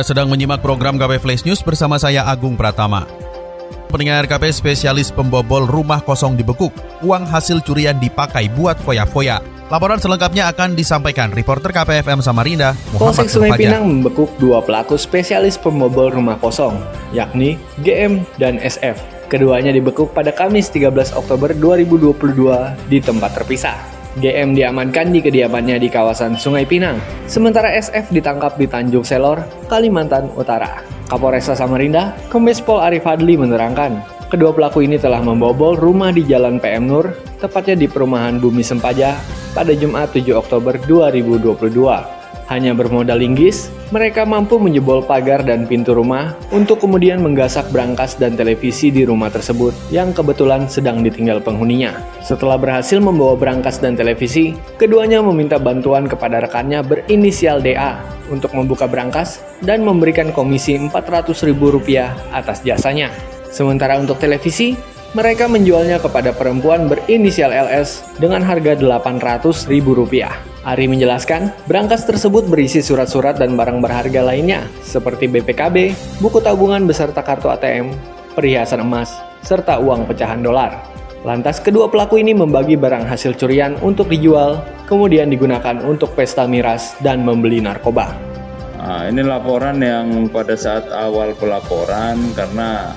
Anda sedang menyimak program KP Flash News bersama saya Agung Pratama. Pendengar KP spesialis pembobol rumah kosong dibekuk, uang hasil curian dipakai buat foya-foya. Laporan selengkapnya akan disampaikan reporter KPFM Samarinda, Muhammad Polsek Sungai Pinang membekuk dua pelaku spesialis pembobol rumah kosong, yakni GM dan SF. Keduanya dibekuk pada Kamis 13 Oktober 2022 di tempat terpisah. GM diamankan di kediamannya di kawasan Sungai Pinang, sementara SF ditangkap di Tanjung Selor, Kalimantan Utara. Kapolresta Samarinda, Kombes Pol Arif Adli menerangkan, kedua pelaku ini telah membobol rumah di Jalan PM Nur, tepatnya di perumahan Bumi Sempaja, pada Jumat 7 Oktober 2022. Hanya bermodal linggis, mereka mampu menjebol pagar dan pintu rumah untuk kemudian menggasak brankas dan televisi di rumah tersebut yang kebetulan sedang ditinggal penghuninya. Setelah berhasil membawa brankas dan televisi, keduanya meminta bantuan kepada rekannya berinisial DA untuk membuka brankas dan memberikan komisi Rp400.000 atas jasanya. Sementara untuk televisi, mereka menjualnya kepada perempuan berinisial LS dengan harga Rp800.000. Ari menjelaskan, berangkas tersebut berisi surat-surat dan barang berharga lainnya, seperti BPKB, buku tabungan beserta kartu ATM, perhiasan emas, serta uang pecahan dolar. Lantas kedua pelaku ini membagi barang hasil curian untuk dijual, kemudian digunakan untuk pesta miras dan membeli narkoba. Nah, ini laporan yang pada saat awal pelaporan karena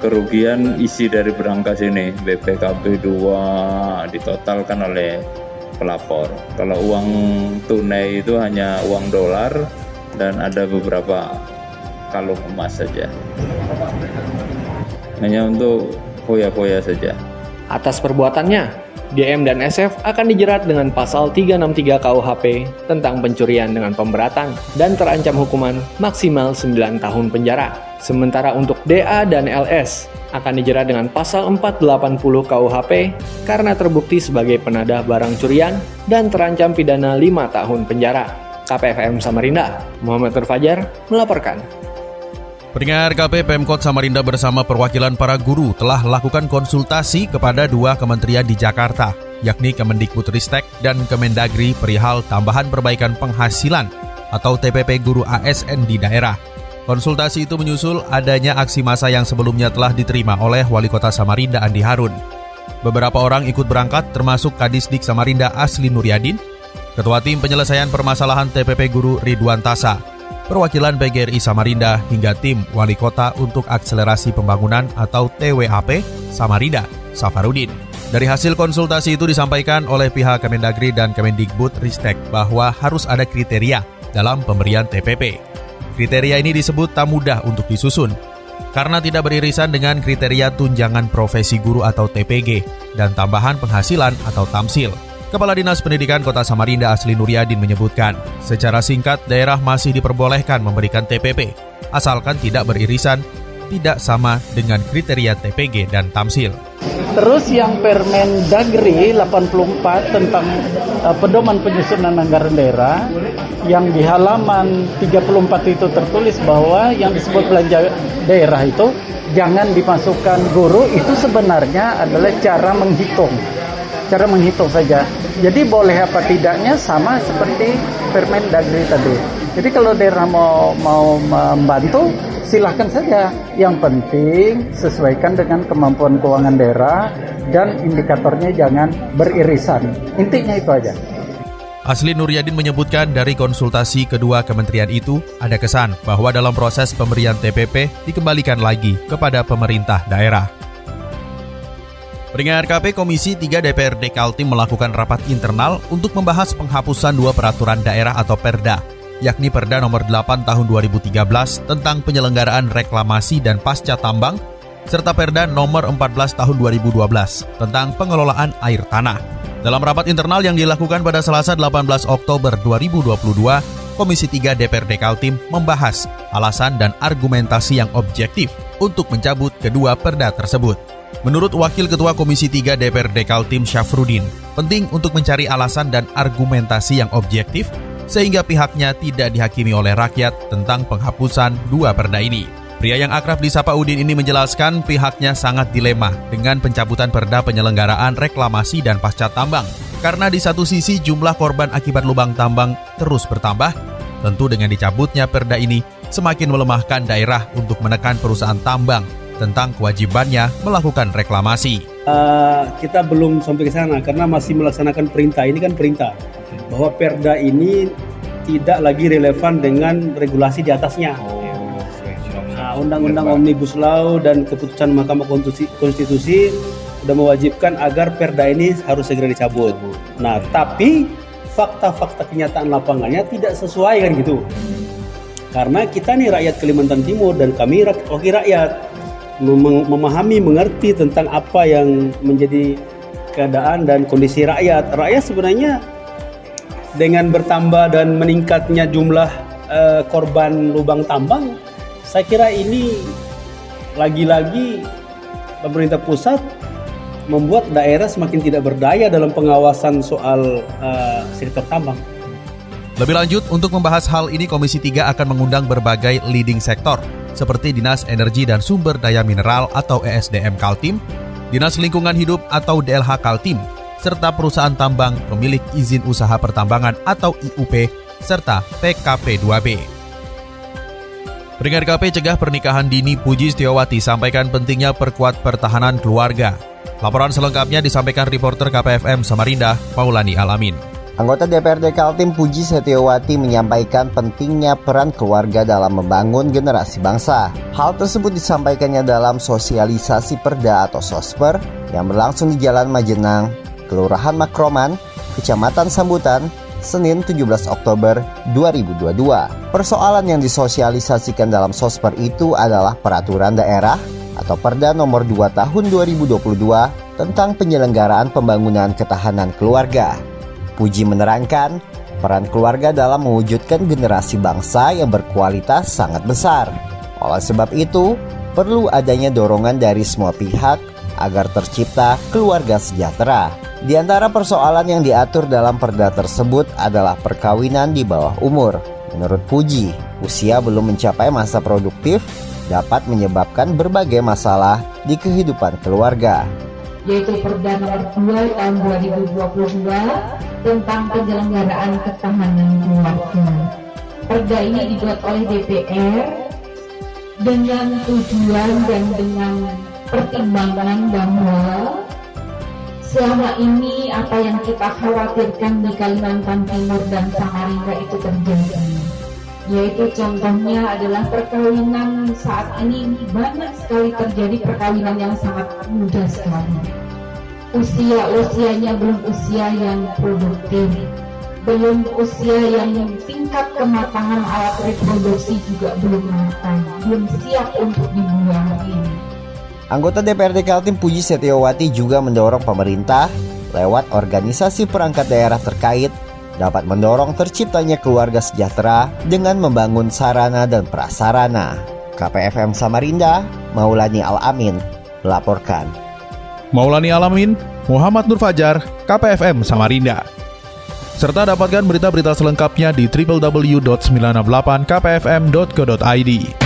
kerugian isi dari berangkas ini BPKB 2 ditotalkan oleh pelapor. Kalau uang tunai itu hanya uang dolar dan ada beberapa kalung emas saja. Hanya untuk foya-foya saja. Atas perbuatannya, DM dan SF akan dijerat dengan pasal 363 KUHP tentang pencurian dengan pemberatan dan terancam hukuman maksimal 9 tahun penjara. Sementara untuk DA dan LS akan dijerat dengan pasal 480 KUHP karena terbukti sebagai penadah barang curian dan terancam pidana 5 tahun penjara. KPFM Samarinda, Muhammad Terfajar melaporkan. Pendengar KP Pemkot Samarinda bersama perwakilan para guru telah lakukan konsultasi kepada dua kementerian di Jakarta, yakni Kemendikbudristek dan Kemendagri perihal tambahan perbaikan penghasilan atau TPP guru ASN di daerah. Konsultasi itu menyusul adanya aksi massa yang sebelumnya telah diterima oleh Wali Kota Samarinda Andi Harun. Beberapa orang ikut berangkat termasuk Kadisdik Samarinda Asli Nuryadin, Ketua Tim Penyelesaian Permasalahan TPP Guru Ridwan Tasa, perwakilan PGRI Samarinda hingga tim Wali Kota untuk Akselerasi Pembangunan atau TWAP Samarinda, Safarudin. Dari hasil konsultasi itu disampaikan oleh pihak Kemendagri dan Kemendikbud Ristek bahwa harus ada kriteria dalam pemberian TPP. Kriteria ini disebut tak mudah untuk disusun, karena tidak beririsan dengan kriteria tunjangan profesi guru atau TPG dan tambahan penghasilan atau tamsil. Kepala Dinas Pendidikan Kota Samarinda Asli Nuryadin menyebutkan, secara singkat daerah masih diperbolehkan memberikan TPP, asalkan tidak beririsan, tidak sama dengan kriteria TPG dan tamsil. Terus yang Permen Dagri 84 tentang uh, pedoman penyusunan anggaran daerah yang di halaman 34 itu tertulis bahwa yang disebut belanja daerah itu jangan dimasukkan guru itu sebenarnya adalah cara menghitung. Cara menghitung saja. Jadi boleh apa tidaknya sama seperti Permen Dagri tadi. Jadi kalau daerah mau mau membantu silahkan saja. Yang penting sesuaikan dengan kemampuan keuangan daerah dan indikatornya jangan beririsan. Intinya itu aja. Asli Nuryadin menyebutkan dari konsultasi kedua kementerian itu ada kesan bahwa dalam proses pemberian TPP dikembalikan lagi kepada pemerintah daerah. Peringat KP Komisi 3 DPRD Kaltim melakukan rapat internal untuk membahas penghapusan dua peraturan daerah atau Perda yakni Perda nomor 8 tahun 2013 tentang penyelenggaraan reklamasi dan pasca tambang, serta Perda nomor 14 tahun 2012 tentang pengelolaan air tanah. Dalam rapat internal yang dilakukan pada Selasa 18 Oktober 2022, Komisi 3 DPRD Kaltim membahas alasan dan argumentasi yang objektif untuk mencabut kedua perda tersebut. Menurut Wakil Ketua Komisi 3 DPRD Kaltim Syafrudin, penting untuk mencari alasan dan argumentasi yang objektif sehingga pihaknya tidak dihakimi oleh rakyat tentang penghapusan dua perda ini. Pria yang akrab disapa Udin ini menjelaskan pihaknya sangat dilema dengan pencabutan perda penyelenggaraan reklamasi dan pasca tambang karena di satu sisi jumlah korban akibat lubang tambang terus bertambah, tentu dengan dicabutnya perda ini semakin melemahkan daerah untuk menekan perusahaan tambang tentang kewajibannya melakukan reklamasi. Uh, kita belum sampai ke sana karena masih melaksanakan perintah. Ini kan perintah bahwa perda ini tidak lagi relevan dengan regulasi di atasnya. Oh, undang-undang omnibus law dan keputusan Mahkamah Konstitusi, Konstitusi sudah mewajibkan agar perda ini harus segera dicabut. Nah, tapi fakta-fakta kenyataan lapangannya tidak sesuai kan gitu. Karena kita nih rakyat Kalimantan Timur dan kami wakil rakyat memahami, mengerti tentang apa yang menjadi keadaan dan kondisi rakyat. Rakyat sebenarnya dengan bertambah dan meningkatnya jumlah uh, korban lubang tambang, saya kira ini lagi-lagi pemerintah pusat membuat daerah semakin tidak berdaya dalam pengawasan soal uh, sektor tambang. Lebih lanjut, untuk membahas hal ini Komisi 3 akan mengundang berbagai leading sektor seperti Dinas Energi dan Sumber Daya Mineral atau ESDM Kaltim, Dinas Lingkungan Hidup atau DLH Kaltim, serta perusahaan tambang pemilik izin usaha pertambangan atau IUP, serta PKP 2B. Peringkat KP cegah pernikahan dini Puji Setiawati sampaikan pentingnya perkuat pertahanan keluarga. Laporan selengkapnya disampaikan reporter KPFM Samarinda, Paulani Alamin. Anggota DPRD Kaltim Puji Setiawati menyampaikan pentingnya peran keluarga dalam membangun generasi bangsa. Hal tersebut disampaikannya dalam sosialisasi perda atau sosper yang berlangsung di Jalan Majenang, Kelurahan Makroman, Kecamatan Sambutan, Senin 17 Oktober 2022. Persoalan yang disosialisasikan dalam sosper itu adalah peraturan daerah atau Perda nomor 2 tahun 2022 tentang penyelenggaraan pembangunan ketahanan keluarga. Puji menerangkan, peran keluarga dalam mewujudkan generasi bangsa yang berkualitas sangat besar. Oleh sebab itu, perlu adanya dorongan dari semua pihak agar tercipta keluarga sejahtera. Di antara persoalan yang diatur dalam perda tersebut adalah perkawinan di bawah umur. Menurut Puji, usia belum mencapai masa produktif dapat menyebabkan berbagai masalah di kehidupan keluarga yaitu Perda nomor 2 tahun 2022 tentang penyelenggaraan ketahanan keluarga. Perda ini dibuat oleh DPR dengan tujuan dan dengan pertimbangan bahwa selama ini apa yang kita khawatirkan di Kalimantan Timur dan Samarinda itu terjadi. Yaitu contohnya adalah perkawinan saat ini banyak sekali terjadi perkawinan yang sangat muda sekali. Usia usianya belum usia yang produktif. Belum usia yang tingkat kematangan alat reproduksi juga belum matang. Belum siap untuk dimulai Anggota DPRD Kaltim Puji Setiawati juga mendorong pemerintah lewat organisasi perangkat daerah terkait dapat mendorong terciptanya keluarga sejahtera dengan membangun sarana dan prasarana. KPFM Samarinda, Maulani Alamin, melaporkan. Maulani Alamin, Muhammad Nur Fajar, KPFM Samarinda. Serta dapatkan berita-berita selengkapnya di www.968kpfm.co.id.